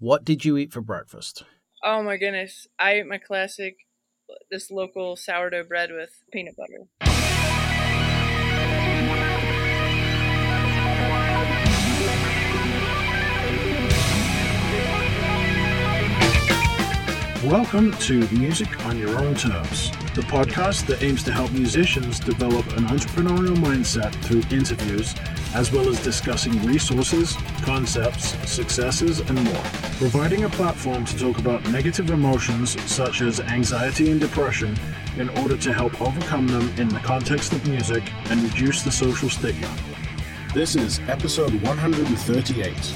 What did you eat for breakfast? Oh my goodness. I ate my classic, this local sourdough bread with peanut butter. Welcome to Music on Your Own Terms, the podcast that aims to help musicians develop an entrepreneurial mindset through interviews, as well as discussing resources, concepts, successes, and more. Providing a platform to talk about negative emotions such as anxiety and depression in order to help overcome them in the context of music and reduce the social stigma. This is episode 138.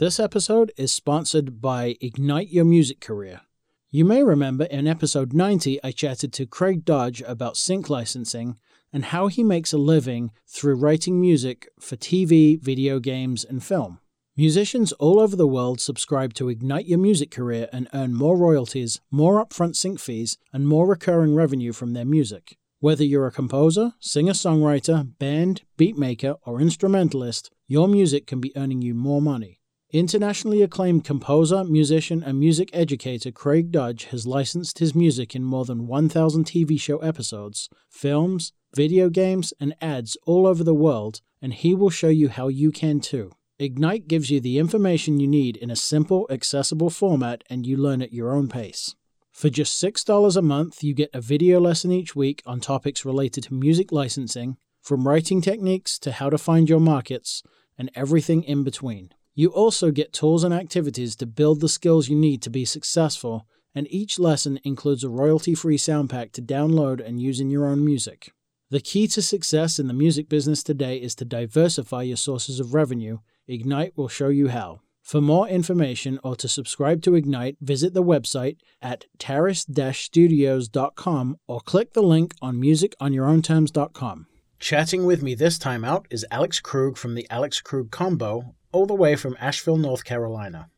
This episode is sponsored by Ignite Your Music Career. You may remember in episode 90, I chatted to Craig Dodge about sync licensing and how he makes a living through writing music for TV, video games, and film. Musicians all over the world subscribe to Ignite Your Music Career and earn more royalties, more upfront sync fees, and more recurring revenue from their music. Whether you're a composer, singer songwriter, band, beatmaker, or instrumentalist, your music can be earning you more money. Internationally acclaimed composer, musician, and music educator Craig Dodge has licensed his music in more than 1,000 TV show episodes, films, video games, and ads all over the world, and he will show you how you can too. Ignite gives you the information you need in a simple, accessible format, and you learn at your own pace. For just $6 a month, you get a video lesson each week on topics related to music licensing, from writing techniques to how to find your markets, and everything in between. You also get tools and activities to build the skills you need to be successful, and each lesson includes a royalty free sound pack to download and use in your own music. The key to success in the music business today is to diversify your sources of revenue. Ignite will show you how. For more information or to subscribe to Ignite, visit the website at terrace-studios.com or click the link on musiconyourownterms.com. Chatting with me this time out is Alex Krug from the Alex Krug Combo, all the way from Asheville, North Carolina.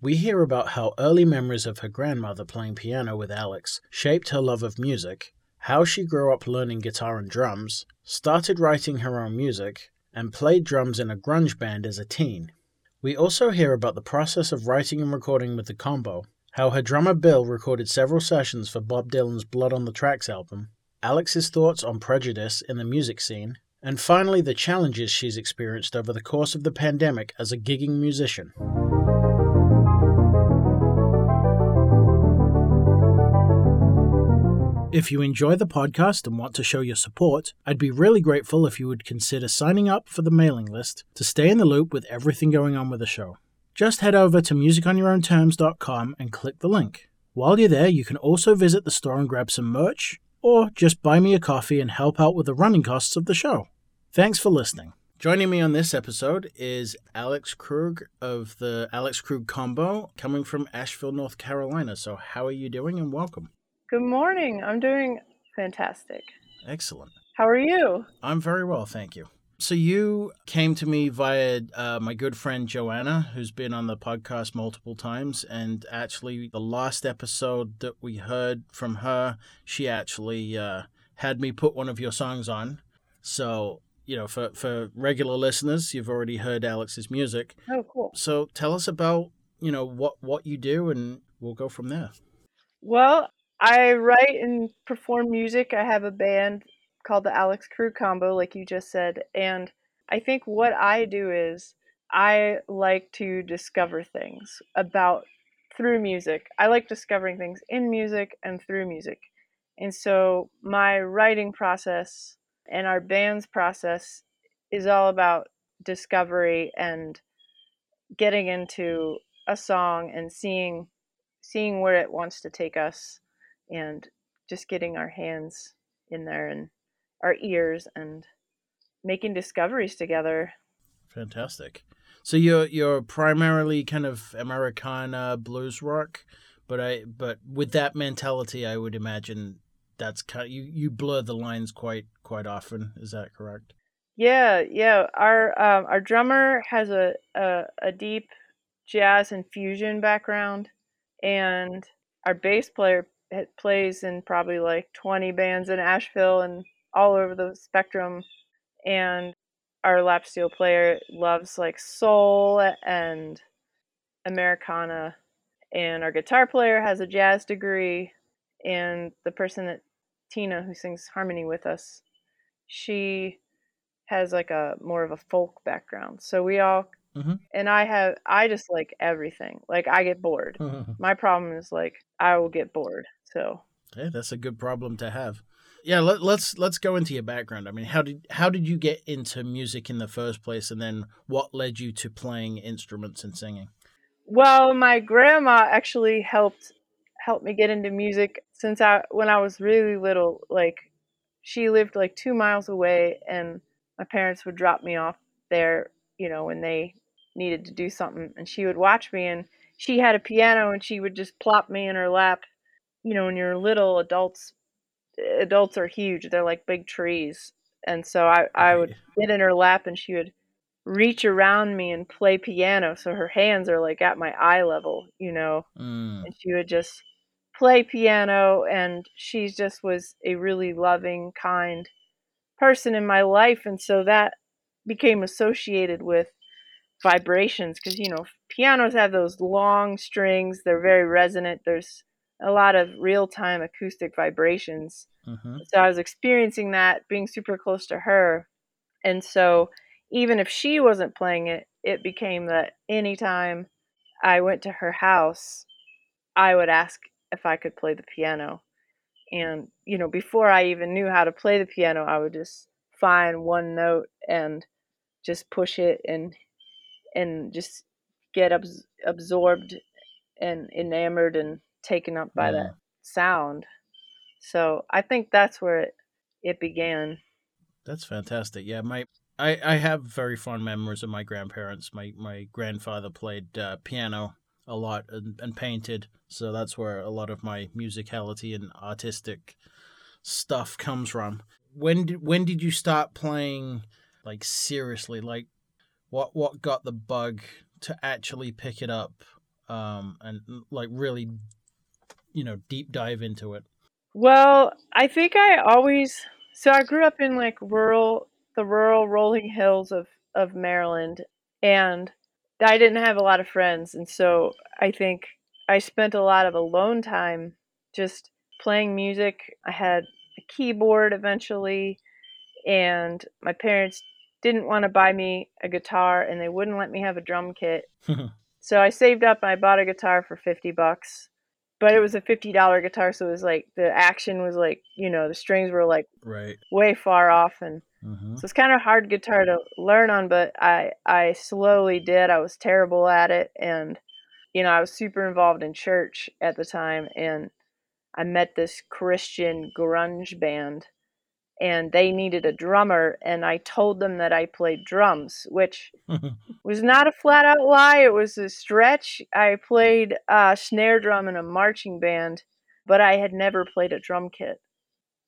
We hear about how early memories of her grandmother playing piano with Alex shaped her love of music, how she grew up learning guitar and drums, started writing her own music, and played drums in a grunge band as a teen. We also hear about the process of writing and recording with the combo, how her drummer Bill recorded several sessions for Bob Dylan's Blood on the Tracks album, Alex's thoughts on prejudice in the music scene, and finally the challenges she's experienced over the course of the pandemic as a gigging musician. If you enjoy the podcast and want to show your support, I'd be really grateful if you would consider signing up for the mailing list to stay in the loop with everything going on with the show. Just head over to musiconyourownterms.com and click the link. While you're there, you can also visit the store and grab some merch, or just buy me a coffee and help out with the running costs of the show. Thanks for listening. Joining me on this episode is Alex Krug of the Alex Krug Combo, coming from Asheville, North Carolina. So, how are you doing and welcome? Good morning. I'm doing fantastic. Excellent. How are you? I'm very well, thank you. So, you came to me via uh, my good friend Joanna, who's been on the podcast multiple times. And actually, the last episode that we heard from her, she actually uh, had me put one of your songs on. So, you know, for, for regular listeners, you've already heard Alex's music. Oh, cool. So, tell us about, you know, what, what you do, and we'll go from there. Well, I write and perform music. I have a band called the Alex Krug Combo, like you just said. And I think what I do is I like to discover things about through music. I like discovering things in music and through music. And so my writing process and our band's process is all about discovery and getting into a song and seeing seeing where it wants to take us and just getting our hands in there and our ears and making discoveries together. Fantastic. So you're you're primarily kind of Americana blues rock, but I but with that mentality, I would imagine that's kind of, you you blur the lines quite quite often. Is that correct? Yeah, yeah. Our um, our drummer has a, a a deep jazz and fusion background, and our bass player plays in probably like 20 bands in Asheville and all over the spectrum. And our lap steel player loves like soul and Americana. And our guitar player has a jazz degree. And the person that Tina, who sings harmony with us, she has like a more of a folk background. So we all Mm-hmm. and I have I just like everything. Like I get bored. My problem is like I will get bored. So Hey, that's a good problem to have. Yeah, let, let's let's go into your background. I mean, how did how did you get into music in the first place, and then what led you to playing instruments and singing? well, my grandma actually helped helped me get into music since I when I was really little. Like she lived like two miles away, and my parents would drop me off there. You know when they needed to do something, and she would watch me. And she had a piano, and she would just plop me in her lap. You know, when you're little, adults adults are huge. They're like big trees, and so I I would get in her lap, and she would reach around me and play piano. So her hands are like at my eye level. You know Mm, and she would just play piano and she just was a really loving kind person in my life and so that became associated with vibrations because you know pianos have those long strings they're very resonant there's a lot of real-time acoustic vibrations hmm so I was experiencing that being super close to her. And so even if she wasn't playing it, it became that anytime I went to her house, I would ask if I could play the piano. And, you know, before I even knew how to play the piano, I would just find one note and just push it and and just get abs- absorbed and enamored and taken up by that sound. So I think that's where it, it began. That's fantastic. Yeah, my I, I have very fond memories of my grandparents. My my grandfather played uh, piano a lot and, and painted, so that's where a lot of my musicality and artistic stuff comes from. When did when did you start playing like seriously? Like what what got the bug to actually pick it up um and like really you know deep dive into it? Well, I think I always so I grew up in like rural the rural rolling hills of of Maryland and I didn't have a lot of friends and so I think I spent a lot of alone time just playing music. I had a keyboard eventually and my parents didn't want to buy me a guitar and they wouldn't let me have a drum kit. So I saved up and I bought a guitar for 50 bucks. But it was a $50 guitar so it was like the action was like, you know, the strings were like right. way far off and hmm so it's kind of hard guitar to learn on, but I I slowly did. I was terrible at it and you know, I was super involved in church at the time and I met this Christian grunge band and they needed a drummer and I told them that I played drums, which was not a flat out lie, it was a stretch. I played uh, snare drum in a marching band, but I had never played a drum kit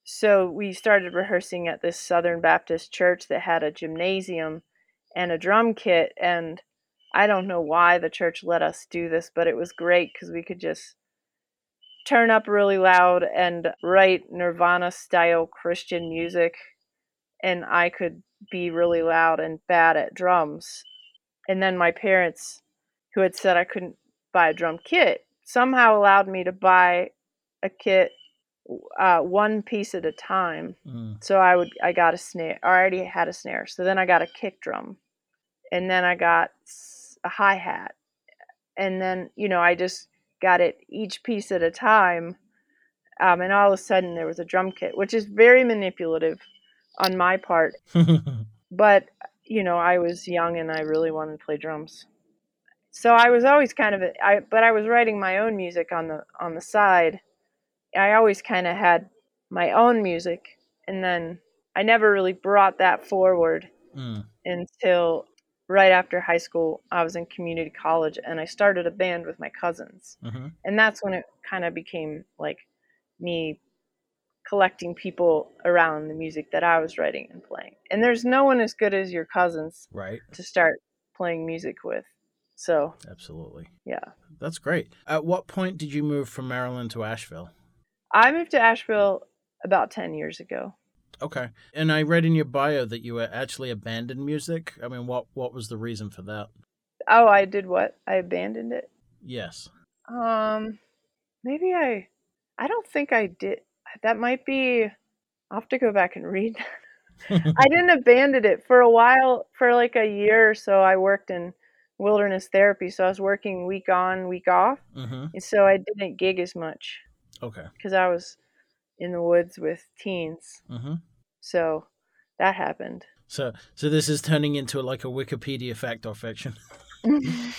so we started rehearsing at this Southern Baptist church that had a gymnasium and a drum kit and I don't know why the church let us do this but it was great cuz we could just turn up really loud and write Nirvana style Christian music and I could be really loud and bad at drums and then my parents who had said I couldn't buy a drum kit somehow allowed me to buy a kit uh, one piece at a time. Mm. So I would I got a snare. I already had a snare. So then I got a kick drum, and then I got a hi hat, and then you know I just got it each piece at a time, um, and all of a sudden there was a drum kit, which is very manipulative on my part. But you know I was young and I really wanted to play drums. So I was always kind of a, I but I was writing my own music on the on the side. I always kind of had my own music and then I never really brought that forward Mm. until right after high school. I was in community college and I started a band with my cousins. hmm And that's when it kind of became like me collecting people around the music that I was writing and playing. And there's no one as good as your cousins Right. to start playing music with. So, Absolutely. yeah. That's great. At what point did you move from Maryland to Asheville? I moved to Asheville about 10 years ago. Okay. And I read in your bio that you actually abandoned music. I mean, what what was the reason for that? Oh, I did what? I abandoned it. Yes. Um, maybe I. I don't think I did. That might be. I'll have to go back and read. I didn't abandon it for a while. For like a year or so, I worked in wilderness therapy. So I was working week on, week off, mm-hmm. and so I didn't gig as much. Okay. Because I was in the woods with teens. Mm-hmm. So that happened. So, so this is turning into like a Wikipedia fact or fiction.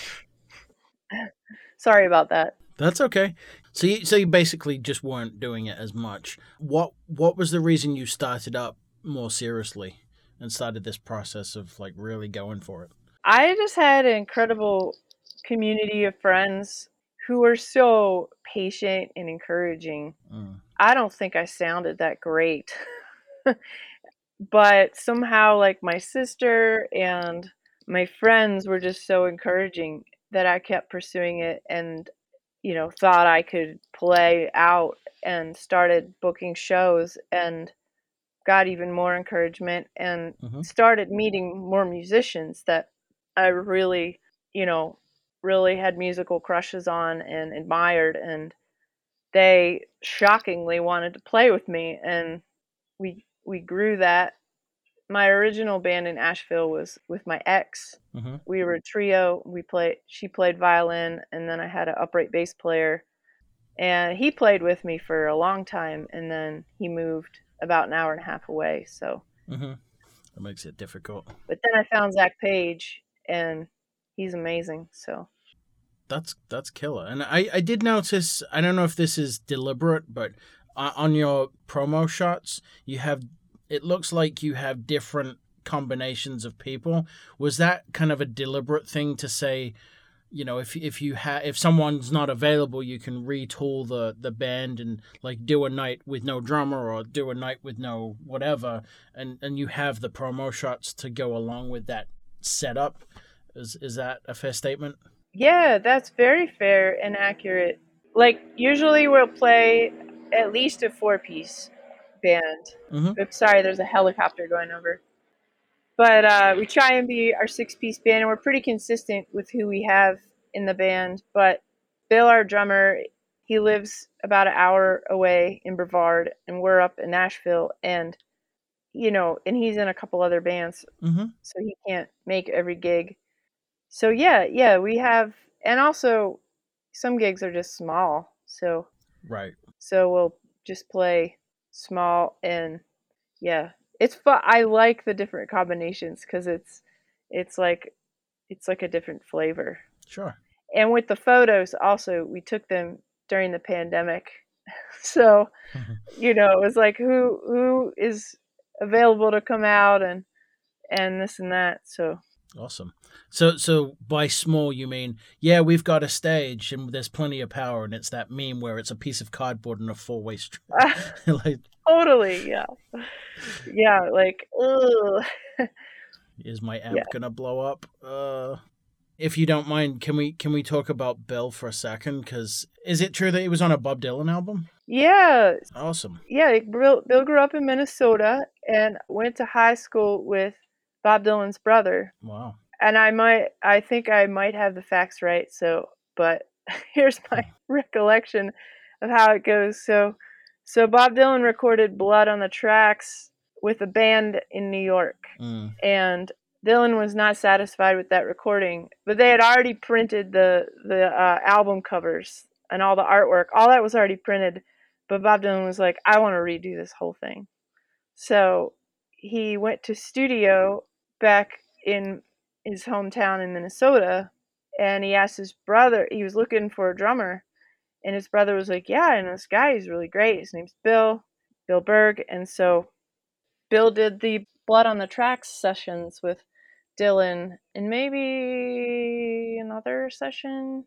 Sorry about that. That's okay. So, you, so you basically just weren't doing it as much. What What was the reason you started up more seriously and started this process of like really going for it? I just had an incredible community of friends who were so patient and encouraging. Mm. I don't think I sounded that great. but somehow like my sister and my friends were just so encouraging that I kept pursuing it and you know thought I could play out and started booking shows and got even more encouragement and mm-hmm. started meeting more musicians that I really you know really had musical crushes on and admired and they shockingly wanted to play with me and we we grew that my original band in Asheville was with my ex. Mm-hmm. We were a trio. We played. She played violin, and then I had an upright bass player, and he played with me for a long time. And then he moved about an hour and a half away. So mm-hmm. that makes it difficult. But then I found Zach Page, and he's amazing. So that's that's killer. And I I did notice. I don't know if this is deliberate, but on your promo shots, you have it looks like you have different combinations of people. Was that kind of a deliberate thing to say? You know, if if you have if someone's not available, you can retool the the band and like do a night with no drummer or do a night with no whatever, and and you have the promo shots to go along with that setup. Is is that a fair statement? Yeah, that's very fair and accurate. Like usually we'll play at least a four piece band. Mm-hmm. Oops, sorry, there's a helicopter going over. But uh, we try and be our six piece band, and we're pretty consistent with who we have in the band. But Bill, our drummer, he lives about an hour away in Brevard, and we're up in Asheville, and you know, and he's in a couple other bands, mm-hmm. so he can't make every gig. So yeah, yeah, we have, and also some gigs are just small, so right. So we'll just play small and yeah, it's fun. I like the different combinations because it's it's like it's like a different flavor. Sure. And with the photos, also we took them during the pandemic, so you know it was like who who is available to come out and and this and that. So awesome. So, so by small you mean yeah, we've got a stage and there's plenty of power, and it's that meme where it's a piece of cardboard and a four way string. like, totally, yeah, yeah. Like, ugh. is my amp yeah. gonna blow up? Uh, if you don't mind, can we can we talk about Bill for a second? Because is it true that he was on a Bob Dylan album? Yeah. Awesome. Yeah, Bill, Bill grew up in Minnesota and went to high school with Bob Dylan's brother. Wow and I might I think I might have the facts right. So, but here's my recollection of how it goes. So, so Bob Dylan recorded "Blood on the Tracks" with a band in New York, mm. and Dylan was not satisfied with that recording. But they had already printed the the uh, album covers and all the artwork. All that was already printed. But Bob Dylan was like, "I want to redo this whole thing." So he went to studio back in his hometown in Minnesota and he asked his brother, he was looking for a drummer. And his brother was like, Yeah, and this guy is really great. His name's Bill, Bill Berg. And so Bill did the Blood on the Tracks sessions with Dylan and maybe another session,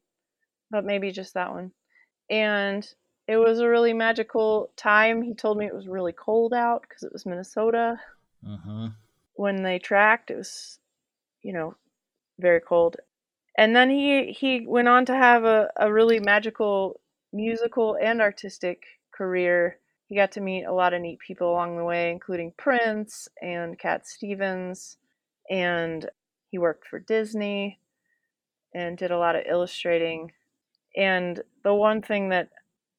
but maybe just that one. And it was a really magical time. He told me it was really cold out because it was Minnesota. Uh-huh. When they tracked, it was you know, very cold. And then he he went on to have a, a really magical musical and artistic career. He got to meet a lot of neat people along the way, including Prince and Cat Stevens, and he worked for Disney and did a lot of illustrating. And the one thing that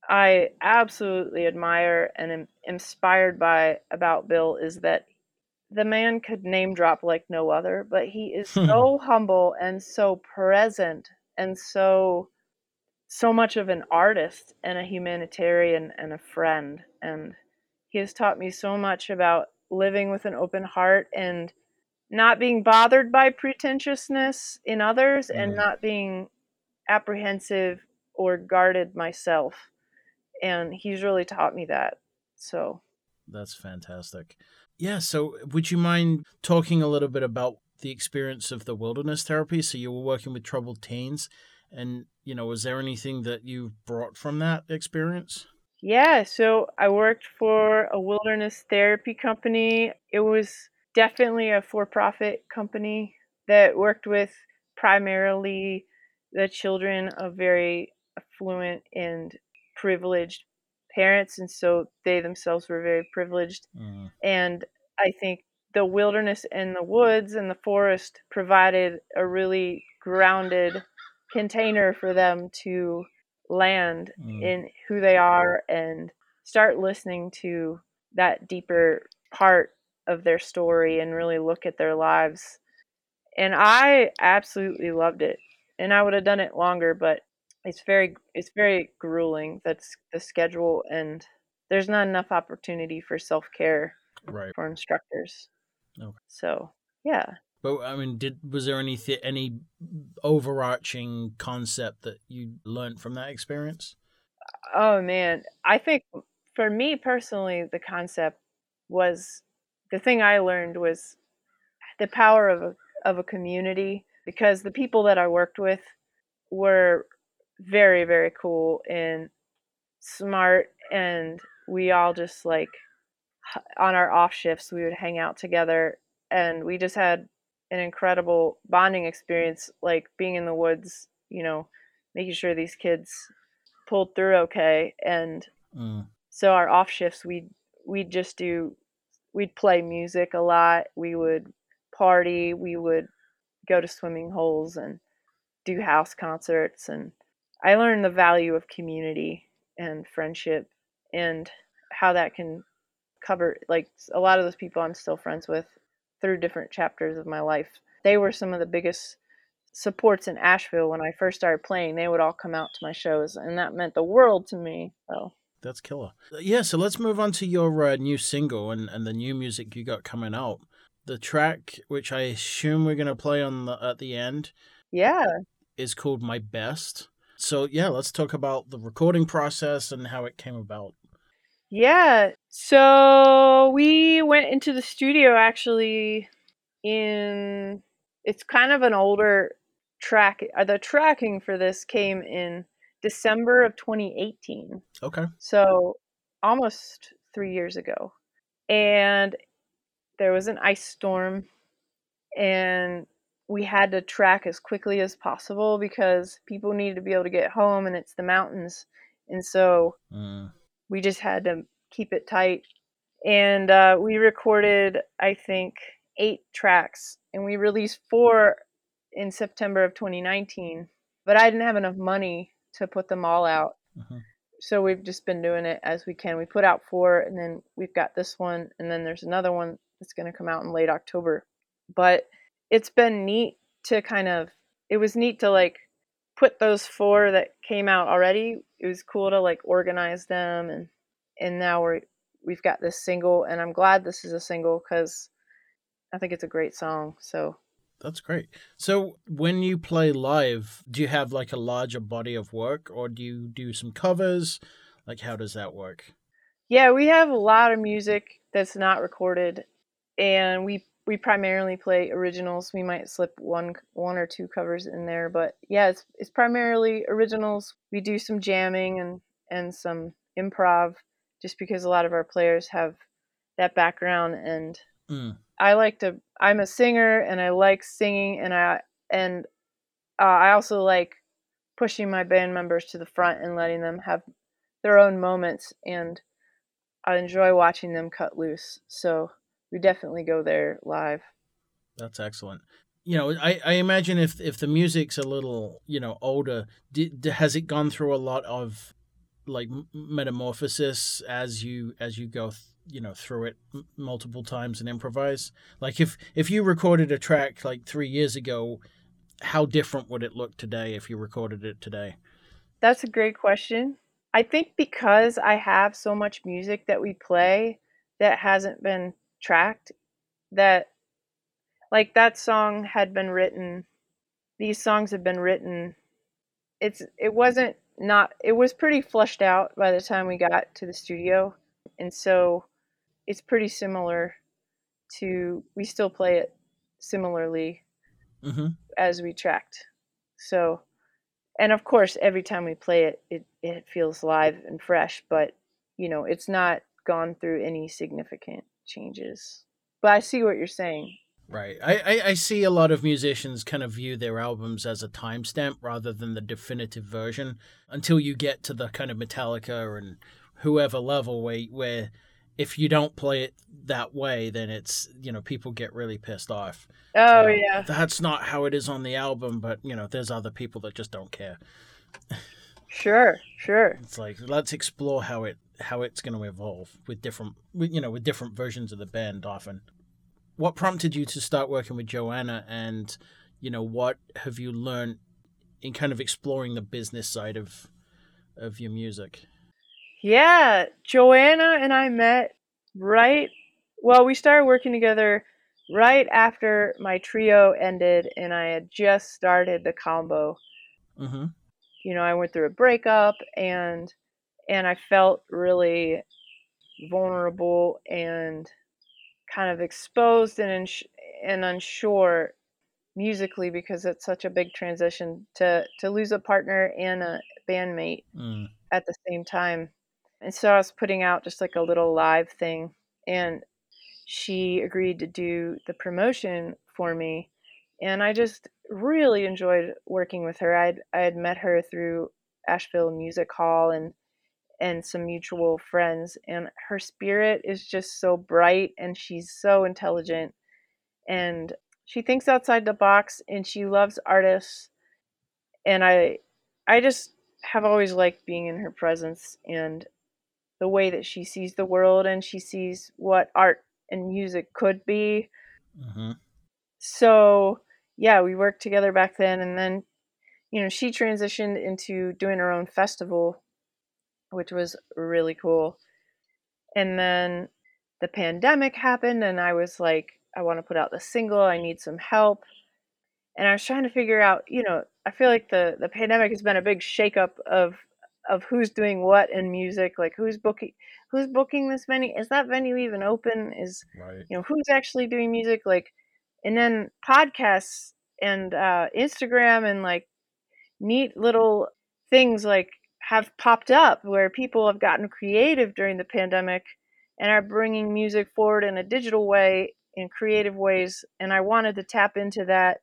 I absolutely admire and am inspired by about Bill is that the man could name drop like no other, but he is hmm. so humble and so present and so so much of an artist and a humanitarian and a friend. And he has taught me so much about living with an open heart and not being bothered by pretentiousness in others and mm-hmm. not being apprehensive or guarded myself. And he's really taught me that. So that's fantastic yeah so would you mind talking a little bit about the experience of the wilderness therapy so you were working with troubled teens and, you know, was there anything that you brought from that experience? Yeah, so I worked for a wilderness therapy company. It was definitely a for profit company that worked with primarily the children of very affluent and privileged parents. And so they themselves were very privileged. Mm. And I think the wilderness and the woods and the forest provided a really grounded container for them to land mm. in who they are and start listening to that deeper part of their story and really look at their lives. And I absolutely loved it. And I would have done it longer, but it's very it's very grueling. That's the schedule and there's not enough opportunity for self-care right. for instructors. Okay. So, yeah. But I mean, did was there any th- any overarching concept that you learned from that experience? Oh man, I think for me personally, the concept was the thing I learned was the power of a, of a community because the people that I worked with were very very cool and smart and we all just like on our off shifts we would hang out together and we just had an incredible bonding experience, like being in the woods, you know, making sure these kids pulled through okay. And mm. so our off shifts, we we'd just do, we'd play music a lot. We would party. We would go to swimming holes and do house concerts. And I learned the value of community and friendship and how that can cover like a lot of those people I'm still friends with through different chapters of my life. They were some of the biggest supports in Asheville when I first started playing. They would all come out to my shows, and that meant the world to me. So that's killer. Yeah, so let's move on to your uh, new single and, and the new music you got coming out. The track, which I assume we're gonna play on the at the end, yeah, is called "My Best." So yeah, let's talk about the recording process and how it came about. Yeah. So we went into the studio actually in it's kind of an older track. Uh, the tracking for this came in December of 2018. Okay. So almost 3 years ago. And there was an ice storm and we had to track as quickly as possible because people needed to be able to get home and it's the mountains. And so mm we just had to keep it tight. And uh, we recorded, I think, eight tracks, and we released four in September of 2019. But I didn't have enough money to put them all out. Uh-huh. So we've just been doing it as we can. We put out four, and then we've got this one, and then there's another one that's going to come out in late October. But it's been neat to kind of, it was neat to like put those four that came out already. It was cool to like organize them and and now we're we've got this single and I'm glad this is a single cuz I think it's a great song. So that's great. So when you play live, do you have like a larger body of work or do you do some covers? Like how does that work? Yeah, we have a lot of music that's not recorded and we we primarily play originals. We might slip one one or two covers in there, but yeah, it's it's primarily originals. We do some jamming and and some improv, just because a lot of our players have that background. And mm. I like to. I'm a singer, and I like singing, and I and uh, I also like pushing my band members to the front and letting them have their own moments and I enjoy watching them cut loose. So we definitely go there live. That's excellent. You know, I, I imagine if if the music's a little you know older, did, has it gone through a lot of like metamorphosis as you as you go th- you know through it m- multiple times and improvise? Like if if you recorded a track like three years ago, how different would it look today if you recorded it today? That's a great question. I think because I have so much music that we play that hasn't been tracked, that like that song had been written, these songs have been written. It's it wasn't not it was pretty flushed out by the time we got to the studio, and so it's pretty similar to we still play it similarly mm-hmm. as we tracked. So and of course every time we play it it, it feels live and fresh but you know it's not gone through any significant changes but i see what you're saying right I, I, I see a lot of musicians kind of view their albums as a timestamp rather than the definitive version until you get to the kind of metallica and whoever level where, where if you don't play it that way, then it's you know people get really pissed off. Oh um, yeah, that's not how it is on the album, but you know there's other people that just don't care. Sure, sure. It's like let's explore how it how it's going to evolve with different you know with different versions of the band often. What prompted you to start working with Joanna, and you know what have you learned in kind of exploring the business side of of your music? Yeah, Joanna and I met right. Well, we started working together right after my trio ended, and I had just started the combo. Mm-hmm. You know, I went through a breakup, and and I felt really vulnerable and kind of exposed and ins- and unsure musically because it's such a big transition to to lose a partner and a bandmate mm. at the same time and so I was putting out just like a little live thing, and she agreed to do the promotion for me. And I just really enjoyed working with her. I'd I had met her through Asheville Music Hall and and some mutual friends and her spirit is just so bright and she's so intelligent and she thinks outside the box and she loves artists and I I just have always liked being in her presence and the way that she sees the world and she sees what art and music could be. Mm-hmm. So, yeah, we worked together back then. And then, you know, she transitioned into doing her own festival, which was really cool. And then the pandemic happened, and I was like, I want to put out the single, I need some help. And I was trying to figure out, you know, I feel like the, the pandemic has been a big shakeup of of who's doing what in music, like who's booking who's booking this venue. Is that venue even open? Is right. you know who's actually doing music? Like, and then podcasts and uh, Instagram and like neat little things like have popped up where people have gotten creative during the pandemic and are bringing music forward in a digital way in creative ways and I wanted to tap into that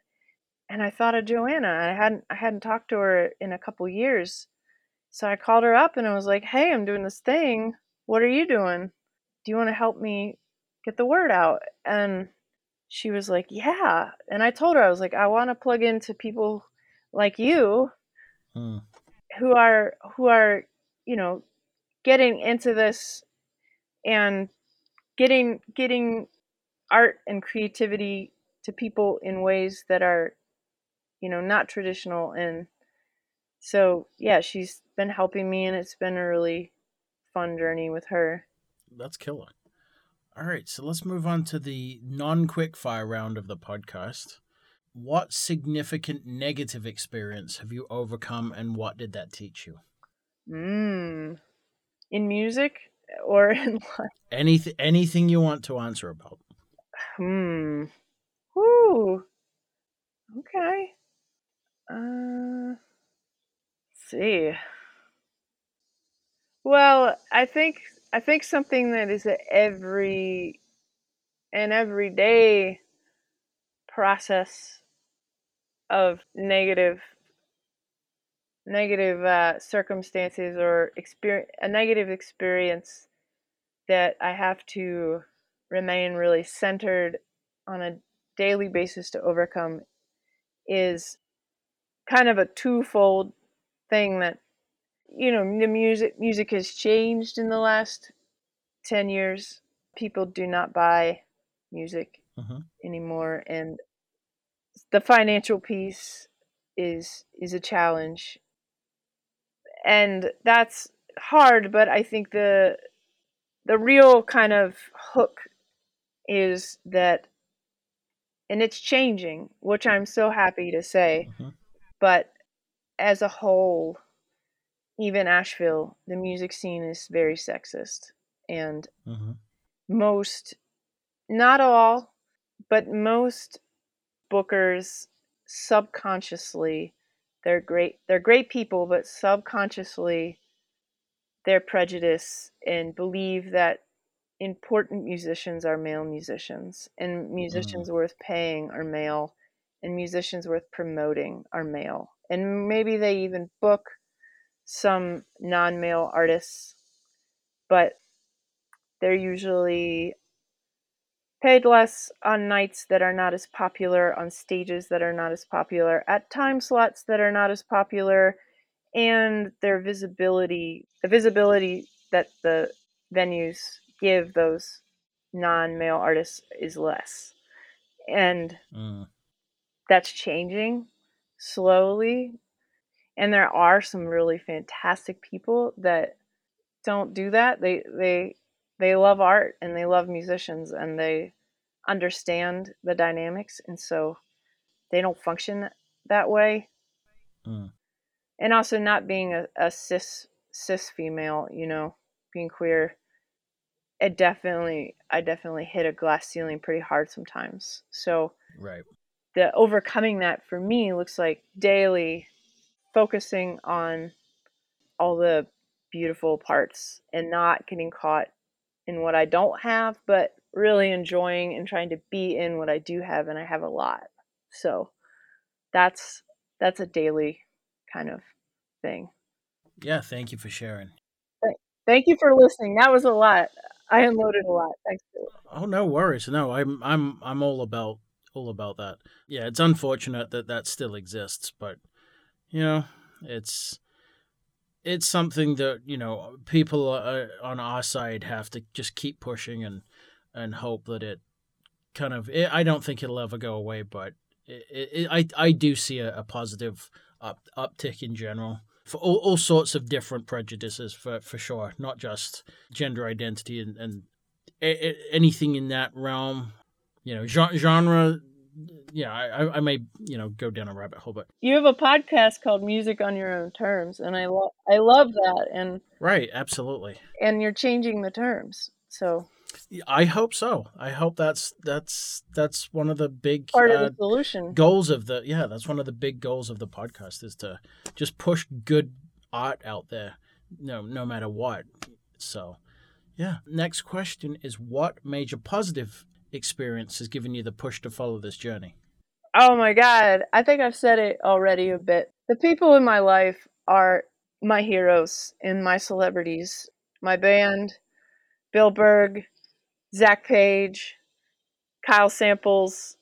and I thought of Joanna I hadn't I hadn't talked to her in a couple years so I called her up and I was like, hey, I'm doing this thing. What are you doing? Do you want to help me get the word out? And she was like, yeah. And I told her, I was like, I want to plug into people like you hmm. Who are, who are, you know, getting into this and getting, getting art and creativity to people in ways that are, you know, not traditional and so yeah, she's been helping me, and it's been a really fun journey with her. That's killer. All right, so let's move on to the non quick fire round of the podcast. What significant negative experience have you overcome, and what did that teach you? Mm. In music or in life? Anything, anything you want to answer about. Hmm. Whoo. Okay. Uh see. Well, I think I think something that is a every an everyday process of negative negative uh, circumstances or experience a negative experience that I have to remain really centered on a daily basis to overcome is kind of a twofold thing that you know the music music has changed in the last 10 years people do not buy music Mhm. anymore and the financial piece is is a challenge and that's hard but i think the the real kind of hook is that and it's changing which i'm so happy to say Mhm. but as a whole even asheville the music scene is very sexist and Mhm. most not all but most bookers subconsciously they're great they're great people but subconsciously they're prejudiced and believe that important musicians are male musicians and mm. musicians worth paying are male and musicians worth promoting are male. And maybe they even book some non-male artists but they're usually paid less on nights that are not as popular, on stages that are not as popular, at time slots that are not as popular, and their visibility, the visibility that the venues give those non male artists is less. And Mm. that's changing slowly. And there are some really fantastic people that don't do that. They they they love art and they love musicians and they understand the dynamics and so they don't function that way. Mm. And also not being a, a cis cis female, you know, being queer, it definitely I definitely hit a glass ceiling pretty hard sometimes. So Right. the overcoming that for me looks like daily focusing on all the beautiful parts and not getting caught in what I don't have, but really enjoying and trying to be in what I do have and I have a lot. So that's that's a daily kind of thing. Yeah. Thank you for sharing. Thank you for listening. That was a lot. I unloaded a lot. Thanks. Oh no worries. No, I'm I'm I'm all about all about that. Yeah, it's unfortunate that that still exists, but you know, it's it's something that you know people uh, on our side have to just keep pushing and and hope that it kind of. It, I don't think it'll ever go away, but it, it, I I do see a, a positive up, uptick in general for all, all sorts of different prejudices for for sure, not just gender identity and and a- anything in that realm. You know, genre. Yeah, I, I may you know go down a rabbit hole, but you have a podcast called Music on Your Own Terms, and I love I love that, and right, absolutely. and you're changing the terms. So I hope so. I hope that's that's that's one of the big part uh, of the solution. goals of the yeah. That's one of the big goals of the podcast is to just push good art out there, no no matter what. So, yeah. Next question is: What major positive experience has given you the push to follow this journey? Oh my God. I think I've said it already a bit. The people in my life are my heroes and my celebrities. My band, Bill Berg, Zach Page, Kyle Samples,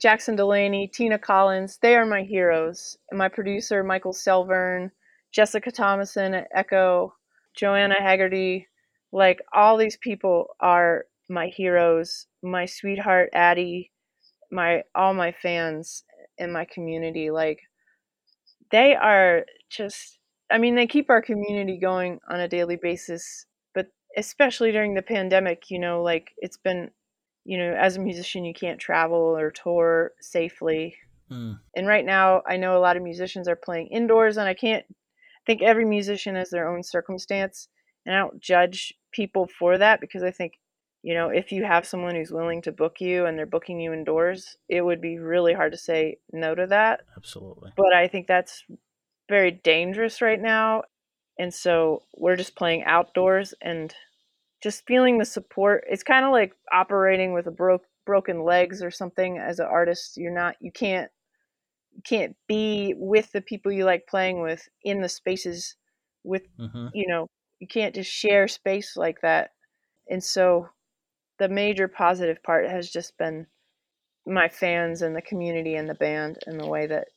Jackson Delaney, Tina Collins. They are my heroes. And my producer, Michael Selvern, Jessica Thomason at Echo, Joanna Haggerty. Like all these people are my heroes. My sweetheart, Addie, my all my fans in my community like they are just i mean they keep our community going on a daily basis especially during the pandemic you know like it's been you know as a musician you can't travel or tour safely. Mm, and right now i know a lot of musicians are playing indoors and i can't I think every musician has their own circumstance and i don't judge people for that because i think you know if you have someone who's willing to book you and they're booking you indoors it would be really hard to say no to that. Absolutely. but i think that's very dangerous right now and so we're just playing outdoors and just feeling the support. It's kind of like operating with a broke broken legs or something as an artist. You're not you can't you can't be with the people you like playing with in the spaces with mm-hmm. you know you can't just share space like that. And so the major positive part has just been my fans and the community and the band and the way that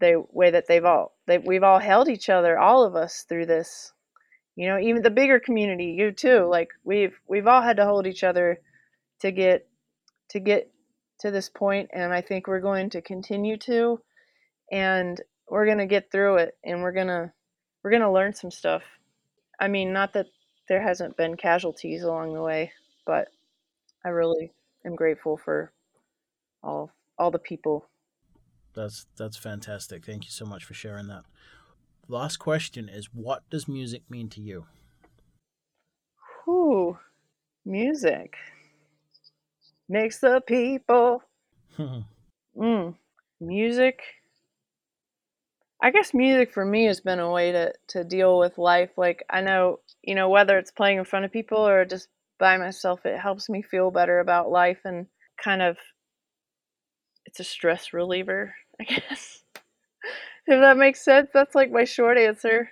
they way that they've all we've all held each other all of us through this. You know even the bigger community you too like we've we've all had to hold each other to get to get to this point and i think we're going to continue to and we're to get through it and we're to we're to learn some stuff. I mean not that there hasn't been casualties along the way but i really am grateful for all all the people That's that's fantastic. Thank you so much for sharing that. Last question is what does music mean to you? Whew, music makes the people. Mm, music. I guess music for me has been a way to, to deal with life. Like, I know, you know, whether it's playing in front of people or just by myself, it helps me feel better about life and kind of, it's a stress reliever, I guess. if that makes sense, that's like my short answer.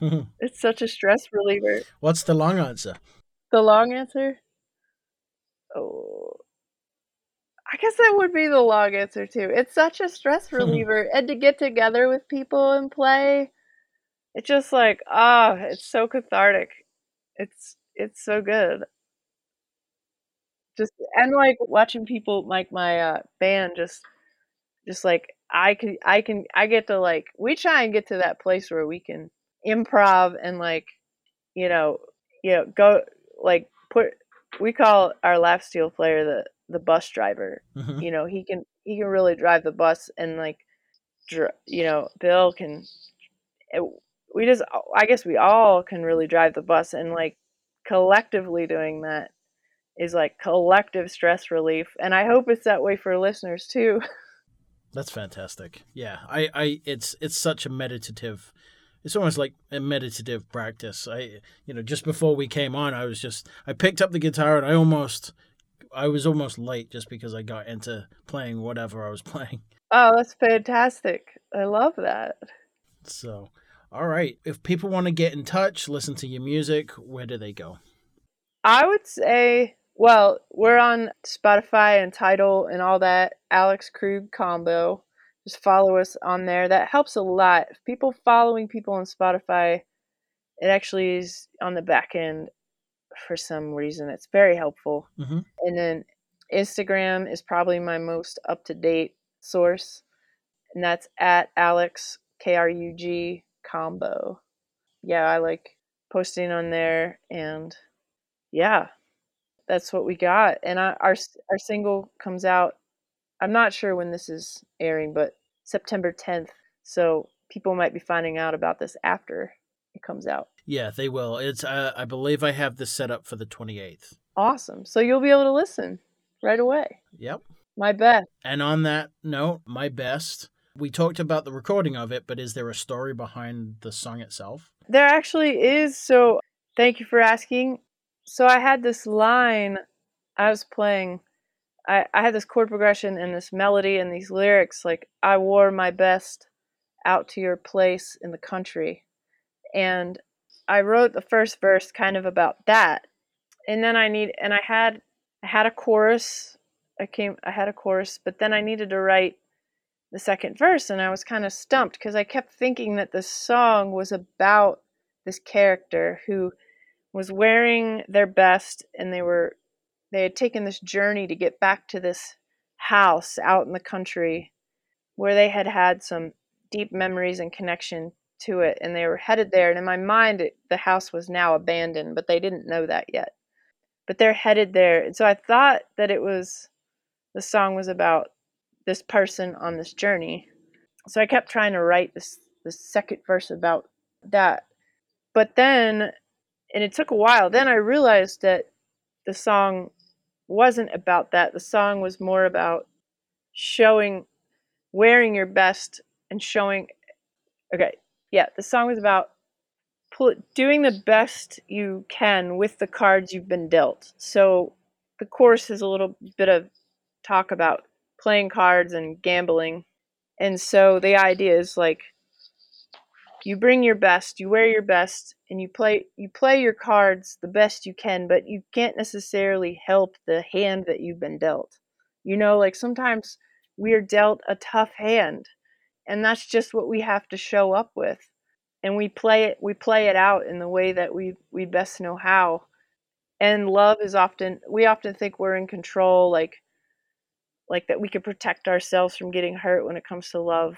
It's such a stress reliever. What's the long answer? The long answer? Oh, I guess that would be the long answer too. It's such a stress reliever, and to get together with people and play, it's just like ah, it's so cathartic. It's it's so good. Just and like watching people like my uh, band just just like I can I can I get to like we try and get to that place where we can improv and like you know you know go like put we call our lap steel player the the bus driver Mhm. you know he can he can really drive the bus and like dr- you know bill can it, we just i guess we all can really drive the bus and like collectively doing that is like collective stress relief and i hope it's that way for listeners too That's fantastic. Yeah, I, I, it's, it's such a meditative. It's almost like a meditative practice. I, you know, just before we came on, I was just, I picked up the guitar and I almost, I was almost late just because I got into playing whatever I was playing. oh that's fantastic i love that So, all right, if people want to get in touch, listen to your music, where do they go? I would say, well, we're on Spotify and Tidal and all that. Alex Krug combo. Just follow us on there. That helps a lot. People following people on Spotify, it actually is on the back end for some reason. It's very helpful. hmm And then Instagram is probably my most up to date source, and that's at Alex K R U G combo. Yeah, I like posting on there, and yeah, that's what we got. And I, our our single comes out. I'm not sure when this is airing, but September 10th. So people might be finding out about this after it comes out. Yeah, they will. It's, uh, I believe I have this set up for the 28th. Awesome. So you'll be able to listen right away. Yep. My best. And on that note, my best. We talked about the recording of it, but is there a story behind the song itself? There actually is. So thank you for asking. So I had this line I was playing. I, I had this chord progression and this melody and these lyrics like I wore my best out to your place in the country. And I wrote the first verse kind of about that. And then I need and I had I had a chorus. I came I had a chorus, but then I needed to write the second verse and I was kind of stumped because I kept thinking that the song was about this character who was wearing their best and they were they had taken this journey to get back to this house out in the country where they had had some deep memories and connection to it and they were headed there. And in my mind it, the house was now abandoned but they didn't know that yet. But they're headed there. And so i thought that it was the song was about this person on this journey. So i kept trying to write this this second verse about that. But then and it took a while. Then i realized that the song wasn't about that. The song was more about showing wearing your best and showing okay yeah the song was about pl- doing the best you can with the cards you've been dealt. So the course is a little bit of talk about playing cards and gambling. And so the idea is like you bring your best, you wear your best, and you play you play your cards the best you can, but you can't necessarily help the hand that you've been dealt. You know, like sometimes we are dealt a tough hand, and that's just what we have to show up with. And we play it we play it out in the way that we we best know how. And love is often we often think we're in control like like that we can protect ourselves from getting hurt when it comes to love.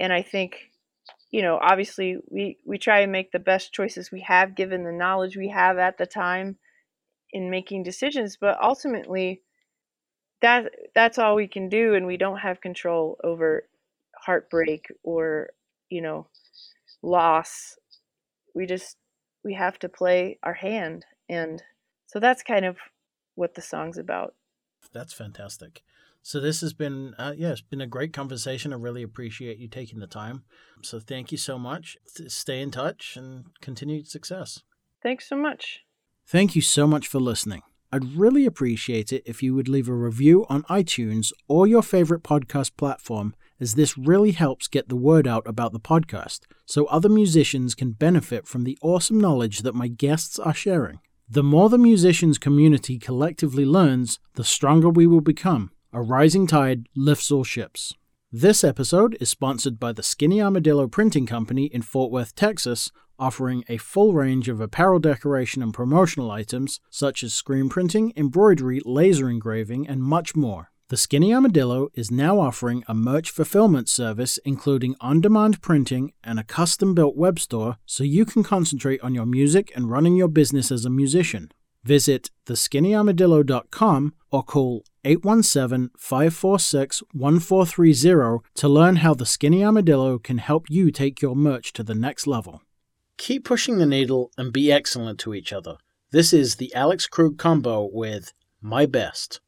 And I think you know, obviously we we try and make the best choices we have given the knowledge we have at the time in making decisions, but ultimately that that's all we can do and we don't have control over heartbreak or, you know, loss. We just we have to play our hand and so that's kind of what the song's about. That's fantastic. So this has been, uh, yeah, it's been a great conversation. I really appreciate you taking the time. So thank you so much. Stay in touch and continued success. Thanks so much. Thank you so much for listening. I'd really appreciate it if you would leave a review on iTunes or your favorite podcast platform, as this really helps get the word out about the podcast so other musicians can benefit from the awesome knowledge that my guests are sharing. The more the musicians community collectively learns, the stronger we will become. A rising tide lifts all ships. This episode is sponsored by the Skinny Armadillo Printing Company in Fort Worth, Texas, offering a full range of apparel decoration and promotional items such as screen printing, embroidery, laser engraving, and much more. The Skinny Armadillo is now offering a merch fulfillment service including on demand printing and a custom built web store so you can concentrate on your music and running your business as a musician. Visit theskinnyarmadillo.com or call 817 546 1430 to learn how the Skinny Armadillo can help you take your merch to the next level. Keep pushing the needle and be excellent to each other. This is the Alex Krug combo with My Best.